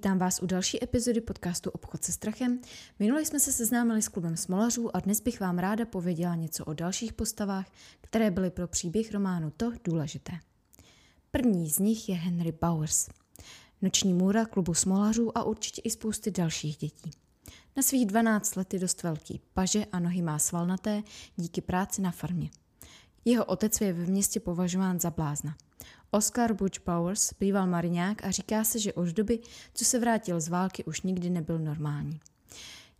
Vítám vás u další epizody podcastu Obchod se strachem. Minule jsme se seznámili s klubem smolařů a dnes bych vám ráda pověděla něco o dalších postavách, které byly pro příběh románu to důležité. První z nich je Henry Bowers, noční můra klubu smolařů a určitě i spousty dalších dětí. Na svých 12 lety dost velký, paže a nohy má svalnaté díky práci na farmě. Jeho otec je ve městě považován za blázna. Oscar Butch Powers býval mariňák a říká se, že od doby, co se vrátil z války, už nikdy nebyl normální.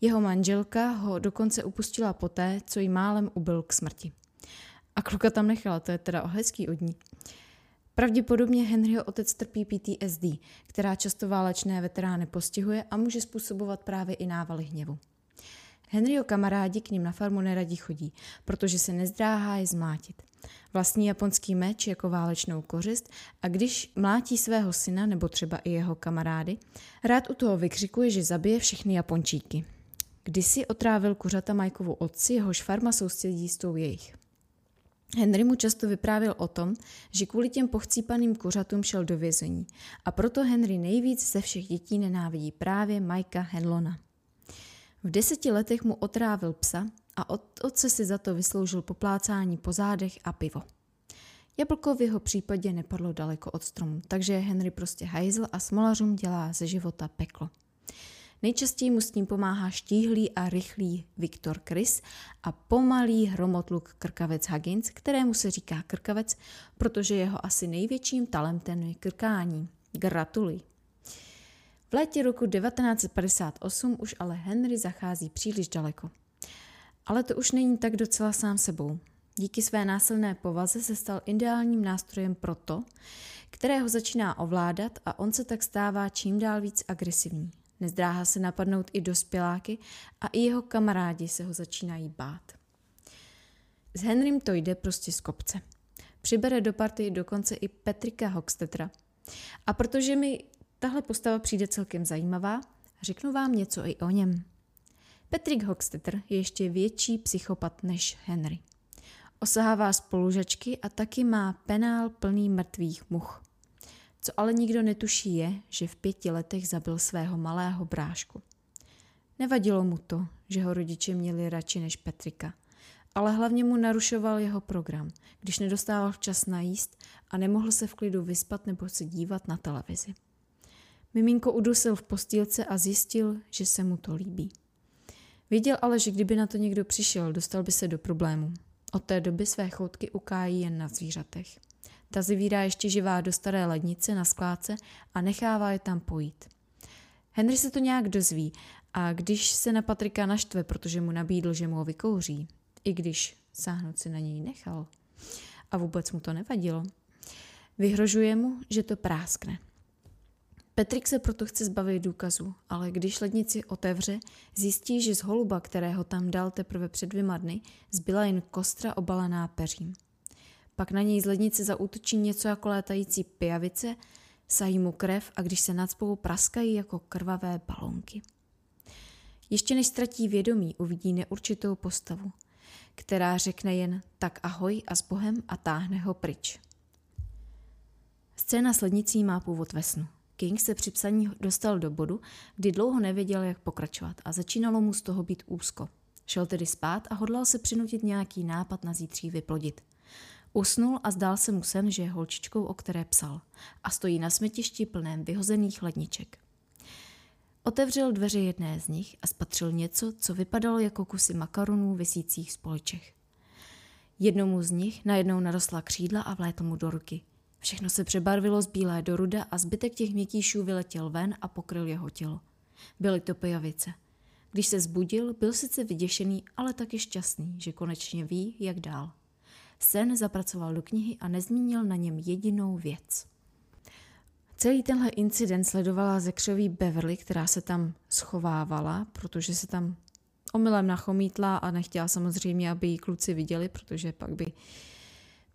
Jeho manželka ho dokonce upustila poté, co jí málem ubil k smrti. A kluka tam nechala, to je teda hezký od ní. Pravděpodobně Henryho otec trpí PTSD, která často válečné veterány postihuje a může způsobovat právě i návaly hněvu. Henryho kamarádi k ním na farmu neradí chodí, protože se nezdráhá je zmátit. Vlastní japonský meč jako válečnou kořist a když mlátí svého syna nebo třeba i jeho kamarády, rád u toho vykřikuje, že zabije všechny Japončíky. Kdysi otrávil kuřata Majkovu otci, jehož farma sousedí s tou jejich. Henry mu často vyprávěl o tom, že kvůli těm pochcípaným kuřatům šel do vězení a proto Henry nejvíc ze všech dětí nenávidí právě Majka Henlona. V deseti letech mu otrávil psa a otce si za to vysloužil poplácání po zádech a pivo. Jablko v jeho případě nepadlo daleko od stromu, takže Henry prostě hajzl a smolařům dělá ze života peklo. Nejčastěji mu s tím pomáhá štíhlý a rychlý Viktor Chris a pomalý hromotluk krkavec Huggins, kterému se říká krkavec, protože jeho asi největším talentem je krkání. Gratuluji. V létě roku 1958 už ale Henry zachází příliš daleko. Ale to už není tak docela sám sebou. Díky své násilné povaze se stal ideálním nástrojem pro to, kterého začíná ovládat a on se tak stává čím dál víc agresivní. Nezdráhá se napadnout i dospěláky a i jeho kamarádi se ho začínají bát. S Henrym to jde prostě z kopce. Přibere do party dokonce i Petrika Hoxtetra. A protože mi tahle postava přijde celkem zajímavá, řeknu vám něco i o něm. Patrick Hoxtetter je ještě větší psychopat než Henry. Osahává spolužačky a taky má penál plný mrtvých much. Co ale nikdo netuší je, že v pěti letech zabil svého malého brášku. Nevadilo mu to, že ho rodiče měli radši než Petrika, ale hlavně mu narušoval jeho program, když nedostával včas najíst a nemohl se v klidu vyspat nebo se dívat na televizi. Miminko udusil v postýlce a zjistil, že se mu to líbí. Věděl ale, že kdyby na to někdo přišel, dostal by se do problému. Od té doby své choutky ukájí jen na zvířatech. Ta zavírá ještě živá do staré lednice na skládce a nechává je tam pojít. Henry se to nějak dozví a když se na Patrika naštve, protože mu nabídl, že mu ho vykouří, i když sáhnout si na něj nechal a vůbec mu to nevadilo, vyhrožuje mu, že to práskne. Petrik se proto chce zbavit důkazů, ale když lednici otevře, zjistí, že z holuba, kterého tam dal teprve před dvěma dny, zbyla jen kostra obalená peřím. Pak na něj z lednice zaútočí něco jako létající pijavice, sají mu krev a když se nadspou praskají jako krvavé balonky. Ještě než ztratí vědomí, uvidí neurčitou postavu, která řekne jen tak ahoj a s Bohem a táhne ho pryč. Scéna s lednicí má původ ve snu. King se při psaní dostal do bodu, kdy dlouho nevěděl, jak pokračovat a začínalo mu z toho být úzko. Šel tedy spát a hodlal se přinutit nějaký nápad na zítří vyplodit. Usnul a zdál se mu sen, že je holčičkou, o které psal a stojí na smetišti plném vyhozených ledniček. Otevřel dveře jedné z nich a spatřil něco, co vypadalo jako kusy makaronů vysících z. Jednomu z nich najednou narostla křídla a vlétl mu do ruky. Všechno se přebarvilo z bílé do ruda a zbytek těch měkkýšů vyletěl ven a pokryl jeho tělo. Byly to pijavice. Když se zbudil, byl sice vyděšený, ale taky šťastný, že konečně ví, jak dál. Sen zapracoval do knihy a nezmínil na něm jedinou věc. Celý tenhle incident sledovala ze křoví Beverly, která se tam schovávala, protože se tam omylem nachomítla a nechtěla samozřejmě, aby ji kluci viděli, protože pak by,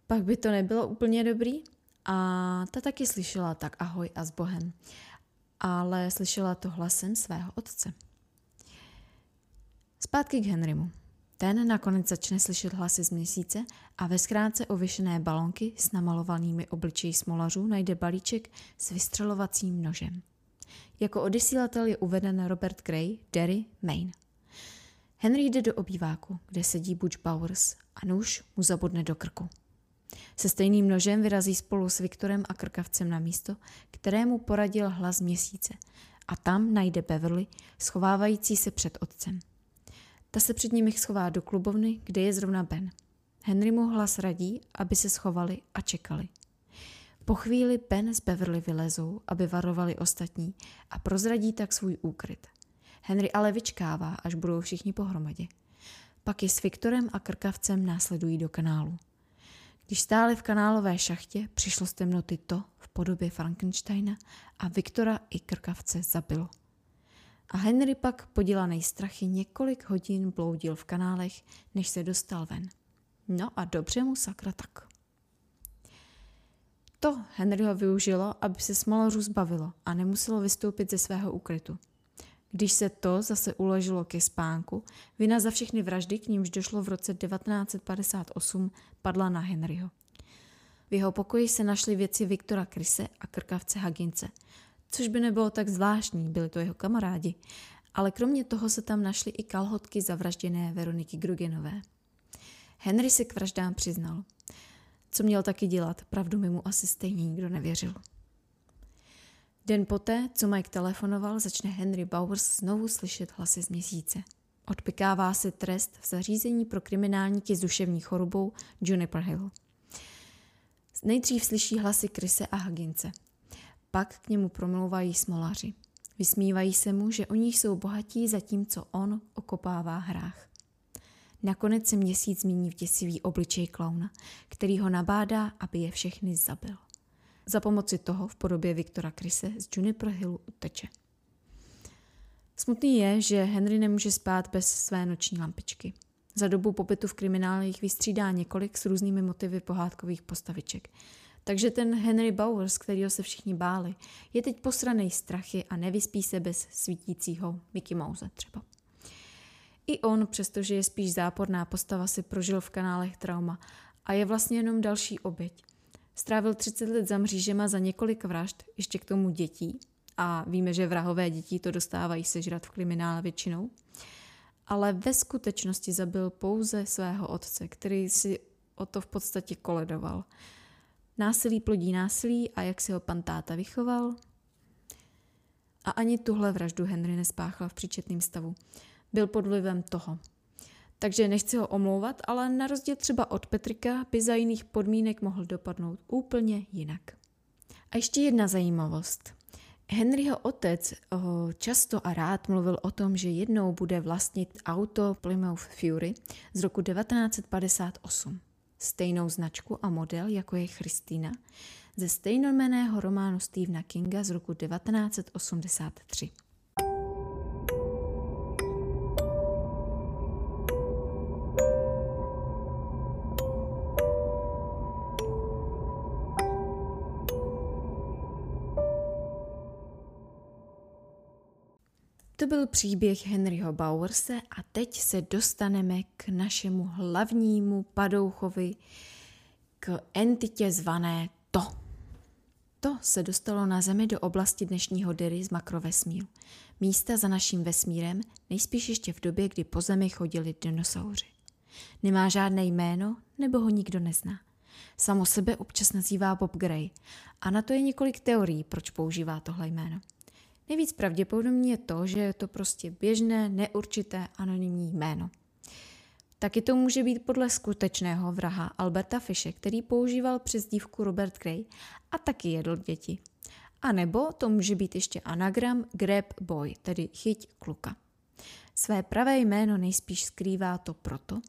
pak by to nebylo úplně dobrý. A ta taky slyšela tak ahoj a s Bohem, ale slyšela to hlasem svého otce. Zpátky k Henrymu. Ten nakonec začne slyšet hlasy z měsíce a ve skrátce ověšené balonky s namalovanými obličeji smolařů najde balíček s vystřelovacím nožem. Jako odesílatel je uveden Robert Gray, Derry, Maine. Henry jde do obýváku, kde sedí Butch Bowers a nůž mu zabodne do krku. Se stejným nožem vyrazí spolu s Viktorem a krkavcem na místo, kterému poradil hlas měsíce a tam najde Beverly, schovávající se před otcem. Ta se před nimi schová do klubovny, kde je zrovna Ben. Henry mu hlas radí, aby se schovali a čekali. Po chvíli Ben z Beverly vylezou, aby varovali ostatní a prozradí tak svůj úkryt. Henry ale vyčkává, až budou všichni pohromadě. Pak je s Viktorem a krkavcem následují do kanálu. Když stáli v kanálové šachtě, přišlo z temnoty to v podobě Frankensteina a Viktora i krkavce zabilo. A Henry pak podělanej strachy několik hodin bloudil v kanálech, než se dostal ven. No a dobře mu sakra tak. To Henryho využilo, aby se smalařů zbavilo a nemuselo vystoupit ze svého úkrytu. Když se to zase uložilo ke spánku, vina za všechny vraždy, k nímž došlo v roce 1958, padla na Henryho. V jeho pokoji se našly věci Viktora Kryse a krkavce Hagince, což by nebylo tak zvláštní, byli to jeho kamarádi, ale kromě toho se tam našly i kalhotky zavražděné Veroniky Grugenové. Henry se k vraždám přiznal. Co měl taky dělat, pravdu mi mu asi stejně nikdo nevěřil. Den poté, co Mike telefonoval, začne Henry Bowers znovu slyšet hlasy z měsíce. Odpikává se trest v zařízení pro kriminálníky s duševní chorobou Juniper Hill. Nejdřív slyší hlasy Krise a Hagince. Pak k němu promlouvají smolaři. Vysmívají se mu, že oni jsou bohatí, zatímco on okopává hrách. Nakonec se měsíc zmíní v děsivý obličej klauna, který ho nabádá, aby je všechny zabil. Za pomoci toho v podobě Viktora Krise z Juniper Hillu uteče. Smutný je, že Henry nemůže spát bez své noční lampičky. Za dobu pobytu v kriminále jich vystřídá několik s různými motivy pohádkových postaviček. Takže ten Henry Bowers, kterýho se všichni báli, je teď posranej strachy a nevyspí se bez svítícího Mickey Mouse třeba. I on, přestože je spíš záporná postava, si prožil v kanálech trauma a je vlastně jenom další oběť. Strávil 30 let za mřížema za několik vražd, ještě k tomu dětí, a víme, že vrahové děti to dostávají sežrat v kriminále většinou, ale ve skutečnosti zabil pouze svého otce, který si o to v podstatě koledoval. Násilí plodí násilí a jak si ho pan táta vychoval? A ani tuhle vraždu Henry nespáchal v příčetném stavu. Byl pod vlivem toho. Takže nechci ho omlouvat, ale na rozdíl třeba od Petrika by za jiných podmínek mohl dopadnout úplně jinak. A ještě jedna zajímavost. Henryho otec často a rád mluvil o tom, že jednou bude vlastnit auto Plymouth Fury z roku 1958. Stejnou značku a model, jako je Christina, ze stejnomeného románu Stephena Kinga z roku 1983. To byl příběh Henryho Bowerse a teď se dostaneme k našemu hlavnímu padouchovi, k entitě zvané To. To se dostalo na Zemi do oblasti dnešního Derry z makrovesmíru. Místa za naším vesmírem, nejspíš ještě v době, kdy po Zemi chodili dinosauři. Nemá žádné jméno, nebo ho nikdo nezná. Samo sebe občas nazývá Bob Gray a na to je několik teorií, proč používá tohle jméno. Nejvíc pravděpodobně je to, že je to prostě běžné, neurčité, anonymní jméno. Taky to může být podle skutečného vraha Alberta Fische, který používal přezdívku Robert Gray a taky jedl děti. A nebo to může být ještě anagram Grab Boy, tedy chyť kluka. Své pravé jméno nejspíš skrývá to proto,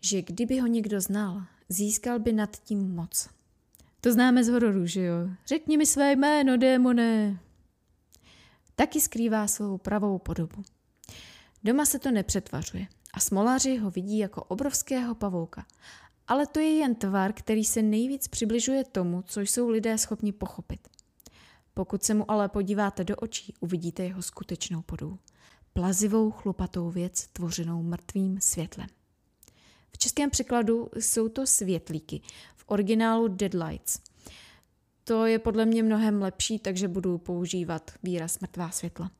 že kdyby ho někdo znal, získal by nad tím moc. To známe z hororu, že jo? Řekni mi své jméno, démone taky skrývá svou pravou podobu. Doma se to nepřetvařuje a smolaři ho vidí jako obrovského pavouka. Ale to je jen tvar, který se nejvíc přibližuje tomu, co jsou lidé schopni pochopit. Pokud se mu ale podíváte do očí, uvidíte jeho skutečnou podobu. Plazivou chlupatou věc tvořenou mrtvým světlem. V českém překladu jsou to světlíky, v originálu deadlights. To je podle mě mnohem lepší, takže budu používat výraz mrtvá světla.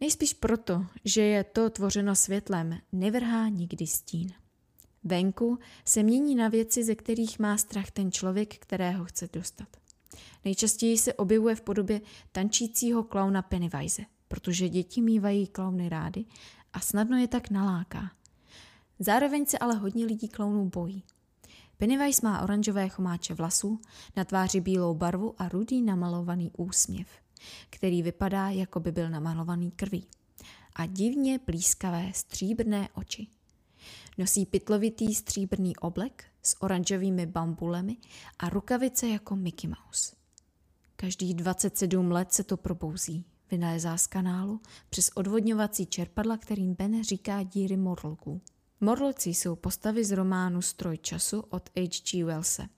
Nejspíš proto, že je to tvořeno světlem, nevrhá nikdy stín. Venku se mění na věci, ze kterých má strach ten člověk, kterého chce dostat. Nejčastěji se objevuje v podobě tančícího klauna Pennywise, protože děti mývají klauny rády a snadno je tak naláká. Zároveň se ale hodně lidí klaunů bojí. Pennywise má oranžové chomáče vlasů, na tváři bílou barvu a rudý namalovaný úsměv, který vypadá, jako by byl namalovaný krví. A divně blízkavé stříbrné oči. Nosí pytlovitý stříbrný oblek s oranžovými bambulemi a rukavice jako Mickey Mouse. Každých 27 let se to probouzí, vynalézá z kanálu přes odvodňovací čerpadla, kterým Ben říká díry morlků. Morloci jsou postavy z románu Stroj času od H.G. Wellse,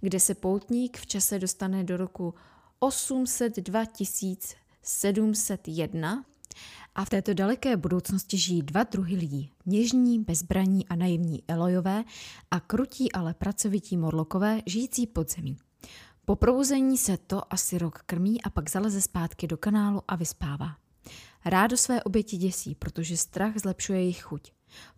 kde se poutník v čase dostane do roku 802 701 a v této daleké budoucnosti žijí dva druhy lidí. Něžní, bezbraní a naivní Elojové a krutí, ale pracovití Morlokové, žijící pod zemí. Po probuzení se to asi rok krmí a pak zaleze zpátky do kanálu a vyspává. Rádo své oběti děsí, protože strach zlepšuje jejich chuť.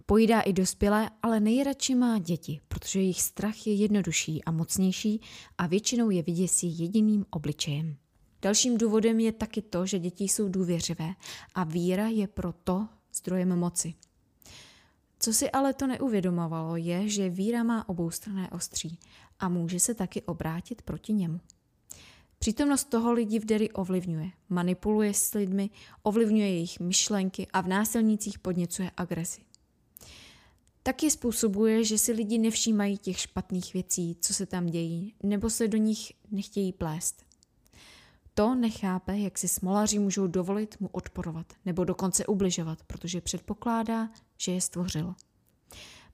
Pojídá i dospělé, ale nejradši má děti, protože jejich strach je jednodušší a mocnější a většinou je vyděsí jediným obličejem. Dalším důvodem je taky to, že děti jsou důvěřivé a víra je proto zdrojem moci. Co si ale to neuvědomovalo, je, že víra má oboustranné ostří a může se taky obrátit proti němu. Přítomnost toho lidi v Derry ovlivňuje, manipuluje s lidmi, ovlivňuje jejich myšlenky a v násilnících podněcuje agresi. Taky způsobuje, že si lidi nevšímají těch špatných věcí, co se tam dějí, nebo se do nich nechtějí plést. To nechápe, jak si smolaři můžou dovolit mu odporovat nebo dokonce ubližovat, protože předpokládá, že je stvořil.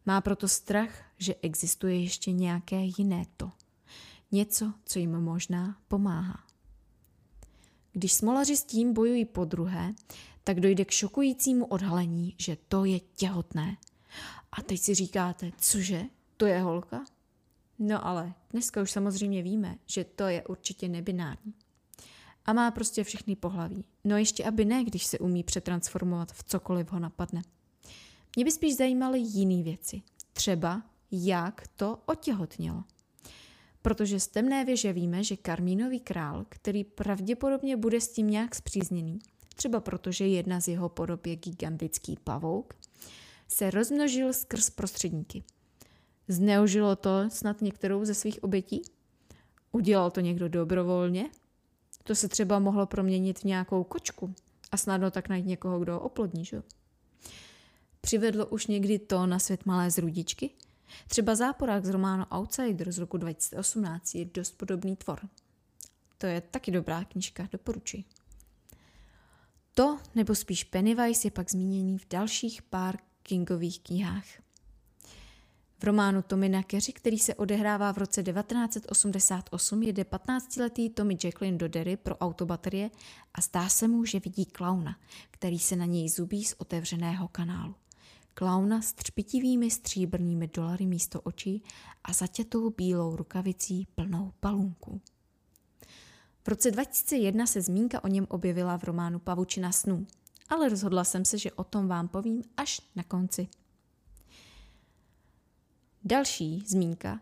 Má proto strach, že existuje ještě nějaké jiné to. Něco, co jim možná pomáhá. Když smolaři s tím bojují po druhé, tak dojde k šokujícímu odhalení, že to je těhotné. A teď si říkáte, cože, to je holka? No ale dneska už samozřejmě víme, že to je určitě nebinární a má prostě všechny pohlaví. No ještě aby ne, když se umí přetransformovat v cokoliv ho napadne. Mě by spíš zajímaly jiné věci. Třeba, jak to otěhotnělo. Protože z temné věže víme, že Karmínový král, který pravděpodobně bude s tím nějak zpřízněný, třeba protože jedna z jeho podob je gigantický pavouk, se rozmnožil skrz prostředníky. Zneužilo to snad některou ze svých obětí? Udělal to někdo dobrovolně? To se třeba mohlo proměnit v nějakou kočku a snadno tak najít někoho, kdo ho oplodní, že? Přivedlo už někdy to na svět malé zrudičky? Třeba záporák z románu Outsider z roku 2018 je dost podobný tvor. To je taky dobrá knižka, doporučuji. To, nebo spíš Pennywise, je pak zmíněný v dalších pár Kingových knihách. V románu Tommy Nakeři, který se odehrává v roce 1988, jede 15-letý Tommy Jacqueline do Derry pro autobaterie a stá se mu, že vidí klauna, který se na něj zubí z otevřeného kanálu. Klauna s třpitivými stříbrnými dolary místo očí a zatětou bílou rukavicí plnou palunků. V roce 2001 se zmínka o něm objevila v románu Pavučina snů, ale rozhodla jsem se, že o tom vám povím až na konci. Další zmínka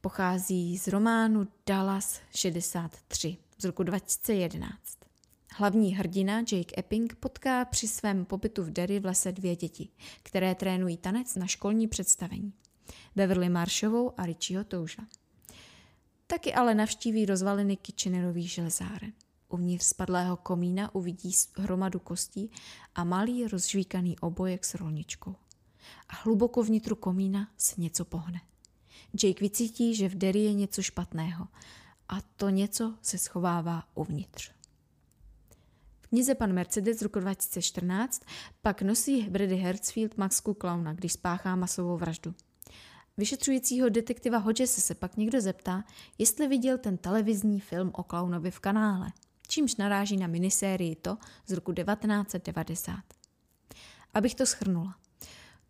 pochází z románu Dallas 63 z roku 2011. Hlavní hrdina Jake Epping potká při svém pobytu v Derry v lese dvě děti, které trénují tanec na školní představení. Beverly Marshovou a Richieho Touža. Taky ale navštíví rozvaliny Kitchenerových železáren. Uvnitř spadlého komína uvidí hromadu kostí a malý rozžvíkaný obojek s rolničkou a hluboko vnitru komína se něco pohne. Jake vycítí, že v Derry je něco špatného a to něco se schovává uvnitř. V knize Pan Mercedes z roku 2014 pak nosí Brady Hertzfield masku klauna, když spáchá masovou vraždu. Vyšetřujícího detektiva Hodgese se pak někdo zeptá, jestli viděl ten televizní film o klaunovi v kanále, čímž naráží na minisérii to z roku 1990. Abych to schrnula.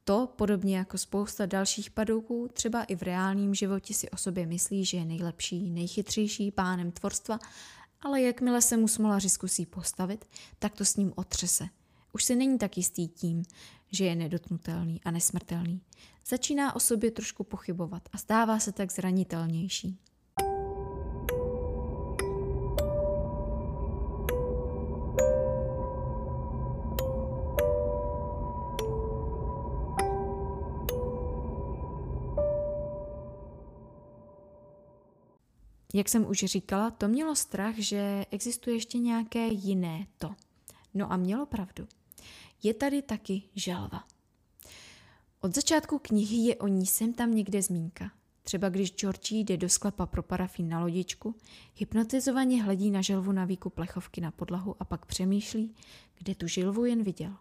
To, podobně jako spousta dalších padouků, třeba i v reálném životě si o sobě myslí, že je nejlepší, nejchytřejší pánem tvorstva, ale jakmile se mu smolaři zkusí postavit, tak to s ním otřese. Už se není tak jistý tím, že je nedotnutelný a nesmrtelný. Začíná o sobě trošku pochybovat a stává se tak zranitelnější. Jak jsem už říkala, to mělo strach, že existuje ještě nějaké jiné to. No a mělo pravdu. Je tady taky želva. Od začátku knihy je o ní sem tam někde zmínka. Třeba když Georgie jde do sklepa pro parafín na lodičku, hypnotizovaně hledí na želvu na výku plechovky na podlahu a pak přemýšlí, kde tu želvu jen viděl.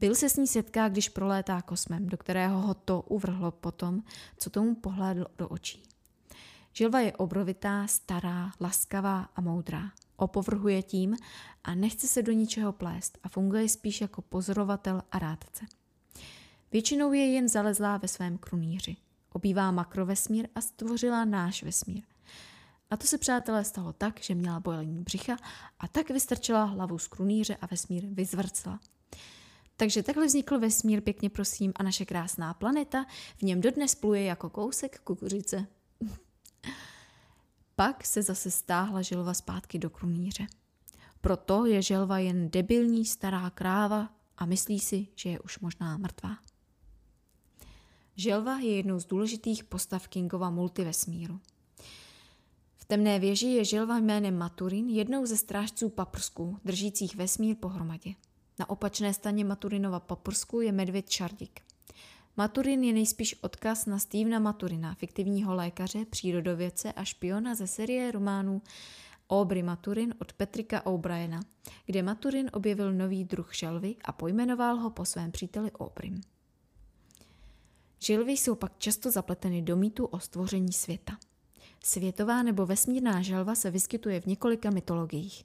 Byl se s ní setká, když prolétá kosmem, do kterého ho to uvrhlo potom, co tomu pohlédl do očí. Želva je obrovitá, stará, laskavá a moudrá. Opovrhuje tím a nechce se do ničeho plést a funguje spíš jako pozorovatel a rádce. Většinou je jen zalezlá ve svém krunýři. Obývá makrovesmír a stvořila náš vesmír. A to se přátelé stalo tak, že měla bojlení břicha a tak vystrčila hlavu z krunýře a vesmír vyzvrcla. Takže takhle vznikl vesmír, pěkně prosím, a naše krásná planeta v něm dodnes pluje jako kousek kukuřice. Pak se zase stáhla želva zpátky do krunýře. Proto je želva jen debilní stará kráva a myslí si, že je už možná mrtvá. Želva je jednou z důležitých postav Kingova multivesmíru. V temné věži je želva jménem Maturin jednou ze strážců paprsků, držících vesmír pohromadě. Na opačné straně Maturinova paprsku je medvěd Čardik. Maturin je nejspíš odkaz na Stevena Maturina, fiktivního lékaře, přírodovědce a špiona ze série románů Aubrey Maturin od Petrika O'Briena, kde Maturin objevil nový druh želvy a pojmenoval ho po svém příteli Aubrym. Želvy jsou pak často zapleteny do mýtu o stvoření světa. Světová nebo vesmírná želva se vyskytuje v několika mytologiích.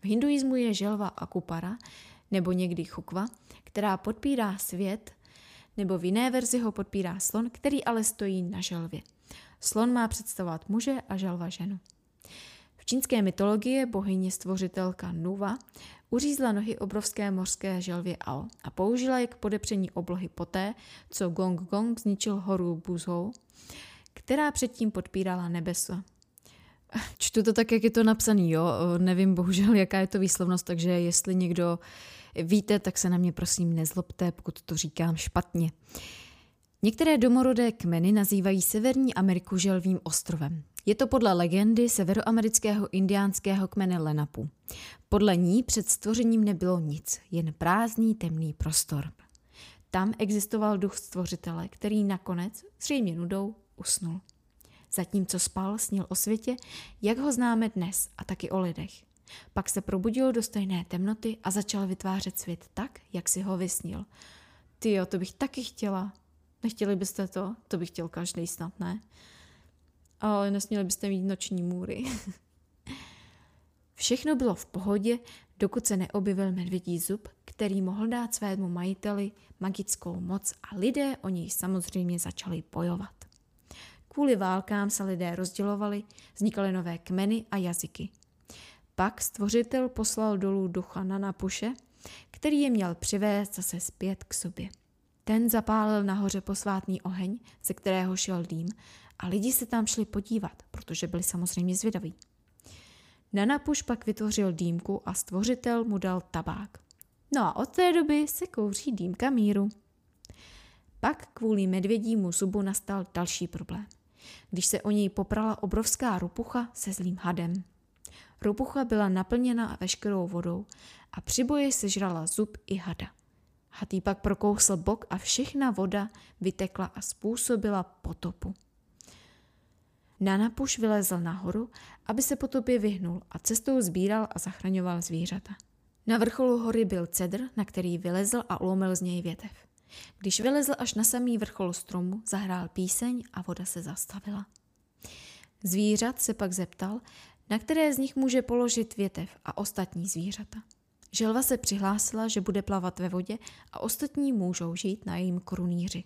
V hinduismu je želva Akupara nebo někdy Chukva, která podpírá svět nebo v jiné verzi ho podpírá slon, který ale stojí na želvě. Slon má představovat muže a želva ženu. V čínské mytologii bohyně stvořitelka Nuva uřízla nohy obrovské mořské želvě Ao a použila je k podepření oblohy poté, co Gong Gong zničil horu Buzhou, která předtím podpírala nebeso. Čtu to tak, jak je to napsaný, jo. Nevím bohužel, jaká je to výslovnost, takže jestli někdo víte, tak se na mě prosím nezlobte, pokud to říkám špatně. Některé domorodé kmeny nazývají Severní Ameriku želvým ostrovem. Je to podle legendy severoamerického indiánského kmene Lenapu. Podle ní před stvořením nebylo nic, jen prázdný temný prostor. Tam existoval duch stvořitele, který nakonec, zřejmě nudou, usnul. Zatímco spal, snil o světě, jak ho známe dnes, a taky o lidech. Pak se probudil do stejné temnoty a začal vytvářet svět tak, jak si ho vysnil. Ty jo, to bych taky chtěla. Nechtěli byste to? To bych chtěl každý snad, ne? Ale nesměli byste mít noční můry. Všechno bylo v pohodě, dokud se neobjevil medvědí zub, který mohl dát svému majiteli magickou moc a lidé o něj samozřejmě začali bojovat. Kvůli válkám se lidé rozdělovali, vznikaly nové kmeny a jazyky. Pak stvořitel poslal dolů ducha na napuše, který je měl přivést zase zpět k sobě. Ten zapálil nahoře posvátný oheň, ze kterého šel dým, a lidi se tam šli podívat, protože byli samozřejmě zvědaví. Nanapuš pak vytvořil dýmku a stvořitel mu dal tabák. No a od té doby se kouří dýmka míru. Pak kvůli medvědímu zubu nastal další problém. Když se o něj poprala obrovská rupucha se zlým hadem. Rupucha byla naplněna veškerou vodou a při boji sežrala zub i hada. Had jí pak prokousl bok a všechna voda vytekla a způsobila potopu. Nanapuš vylezl nahoru, aby se potopě vyhnul a cestou sbíral a zachraňoval zvířata. Na vrcholu hory byl cedr, na který vylezl a ulomil z něj větev. Když vylezl až na samý vrchol stromu, zahrál píseň a voda se zastavila. Zvířat se pak zeptal, na které z nich může položit větev a ostatní zvířata. Želva se přihlásila, že bude plavat ve vodě a ostatní můžou žít na jejím korunýři.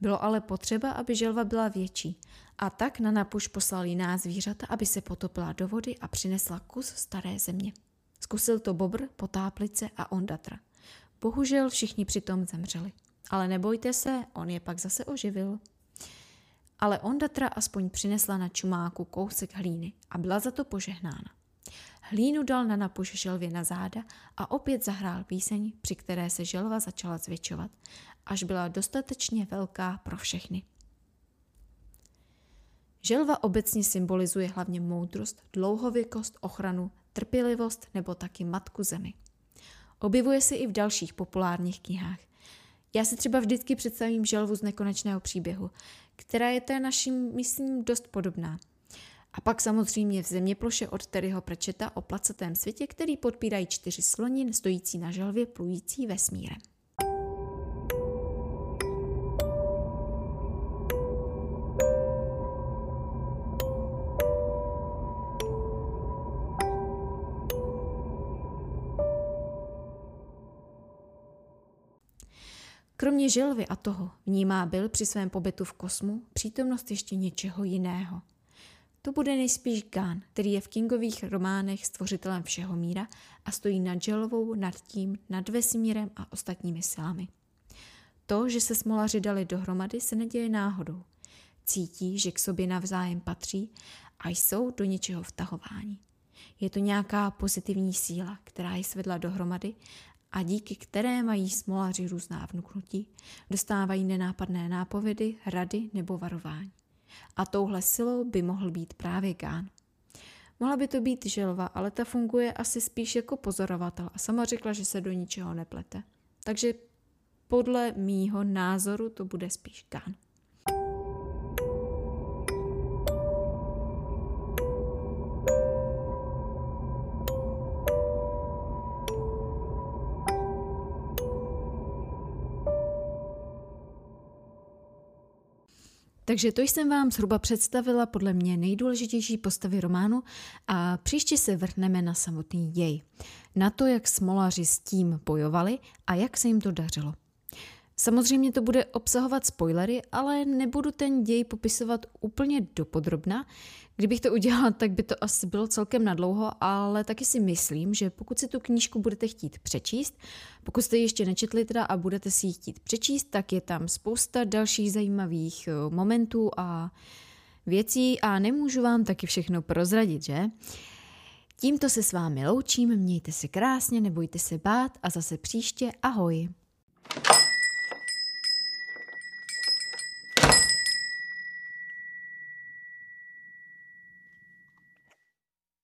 Bylo ale potřeba, aby želva byla větší a tak na napuš poslal jiná zvířata, aby se potopila do vody a přinesla kus staré země. Zkusil to bobr, potáplice a ondatra. Bohužel všichni přitom zemřeli. Ale nebojte se, on je pak zase oživil. Ale ondatra aspoň přinesla na čumáku kousek hlíny a byla za to požehnána. Hlínu dal na napuš želvě na záda a opět zahrál píseň, při které se želva začala zvětšovat, až byla dostatečně velká pro všechny. Želva obecně symbolizuje hlavně moudrost, dlouhověkost, ochranu, trpělivost nebo taky matku zemi. Objevuje se i v dalších populárních knihách. Já si třeba vždycky představím želvu z nekonečného příběhu, která je té naším, myslím, dost podobná. A pak samozřejmě v zeměploše od Terryho Prečeta o placatém světě, který podpírají čtyři slonin stojící na želvě plující vesmírem. Želvy a toho vnímá Bill při svém pobytu v kosmu přítomnost ještě něčeho jiného. To bude nejspíš Gán, který je v Kingových románech stvořitelem všeho míra a stojí nad želvou, nad tím, nad vesmírem a ostatními silami. To, že se smolaři dali dohromady, se neděje náhodou. Cítí, že k sobě navzájem patří a jsou do něčeho vtahováni. Je to nějaká pozitivní síla, která je svedla dohromady a díky které mají smolaři různá vnuknutí, dostávají nenápadné nápovědy, rady nebo varování. A touhle silou by mohl být právě Gán. Mohla by to být želva, ale ta funguje asi spíš jako pozorovatel a sama řekla, že se do ničeho neplete. Takže podle mýho názoru to bude spíš Gán. Takže to jsem vám zhruba představila podle mě nejdůležitější postavy románu a příště se vrhneme na samotný děj. Na to, jak smolaři s tím bojovali a jak se jim to dařilo. Samozřejmě to bude obsahovat spoilery, ale nebudu ten děj popisovat úplně dopodrobna. Kdybych to udělala, tak by to asi bylo celkem nadlouho, ale taky si myslím, že pokud si tu knížku budete chtít přečíst, pokud jste ji ještě nečetli teda a budete si ji chtít přečíst, tak je tam spousta dalších zajímavých eh, momentů a věcí a nemůžu vám taky všechno prozradit, že? Tímto se s vámi loučím, mějte se krásně, nebojte se bát a zase příště ahoj.